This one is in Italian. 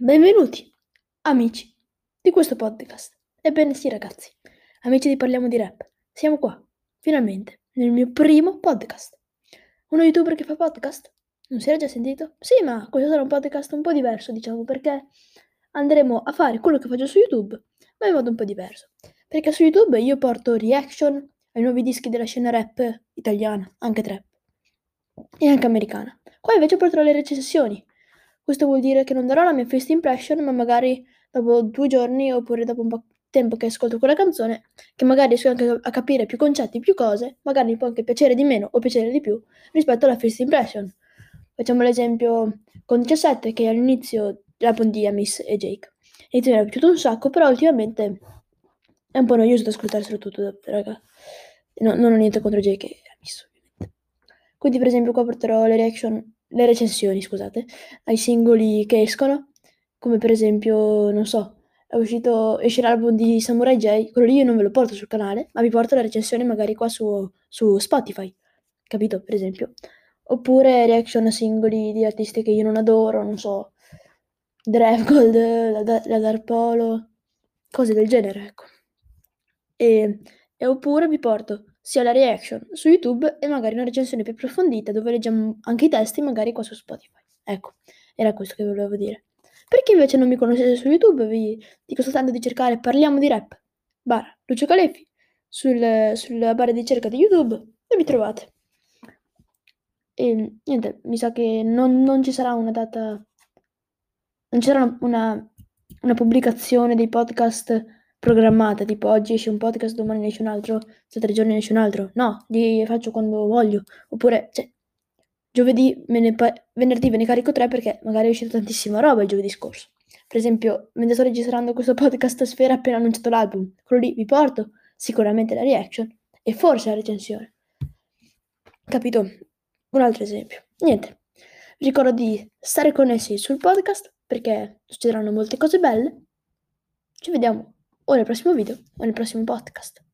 Benvenuti, amici di questo podcast. Ebbene sì, ragazzi, amici di Parliamo di Rap, siamo qua, finalmente, nel mio primo podcast. Uno youtuber che fa podcast? Non si era già sentito? Sì, ma questo sarà un podcast un po' diverso, diciamo, perché andremo a fare quello che faccio su YouTube, ma in modo un po' diverso. Perché su YouTube io porto reaction ai nuovi dischi della scena rap italiana, anche trap, e anche americana. Qua invece porterò le recensioni questo vuol dire che non darò la mia first impression, ma magari dopo due giorni oppure dopo un po' di tempo che ascolto quella canzone, che magari riesco anche a capire più concetti, più cose, magari mi può anche piacere di meno o piacere di più rispetto alla first impression. Facciamo l'esempio con 17 che all'inizio l'album di Amis e Jake. E mi era piaciuto un sacco, però ultimamente è un po' noioso da ascoltarselo tutto, raga. No, non ho niente contro Jake e Amis, ovviamente. Quindi per esempio qua porterò le reaction le recensioni, scusate, ai singoli che escono, come per esempio, non so, è uscito, esce l'album di Samurai J, quello lì io non ve lo porto sul canale, ma vi porto la recensione magari qua su, su Spotify, capito? Per esempio. Oppure reaction a singoli di artisti che io non adoro, non so, Drevgold, la, la Dark Polo, cose del genere, ecco. E, e oppure vi porto sia la reaction su YouTube e magari una recensione più approfondita dove leggiamo anche i testi magari qua su Spotify. Ecco, era questo che volevo dire. Per chi invece non mi conoscete su YouTube vi dico soltanto di cercare Parliamo di Rap barra Lucio Calefi sul, sulla barra di ricerca di YouTube e vi trovate. E niente, mi sa che non, non ci sarà una data, non ci sarà una, una pubblicazione dei podcast programmata, tipo oggi esce un podcast, domani esce un altro, tra tre giorni esce un altro. No, li faccio quando voglio. Oppure, cioè, giovedì, me ne pa- venerdì ve ne carico tre perché magari è uscita tantissima roba il giovedì scorso. Per esempio, mentre sto registrando questo podcast a Sfera appena annunciato l'album, quello lì vi porto sicuramente la reaction e forse la recensione. Capito? Un altro esempio. Niente. Vi ricordo di stare connessi sul podcast perché succederanno molte cose belle. Ci vediamo o nel prossimo video o nel prossimo podcast.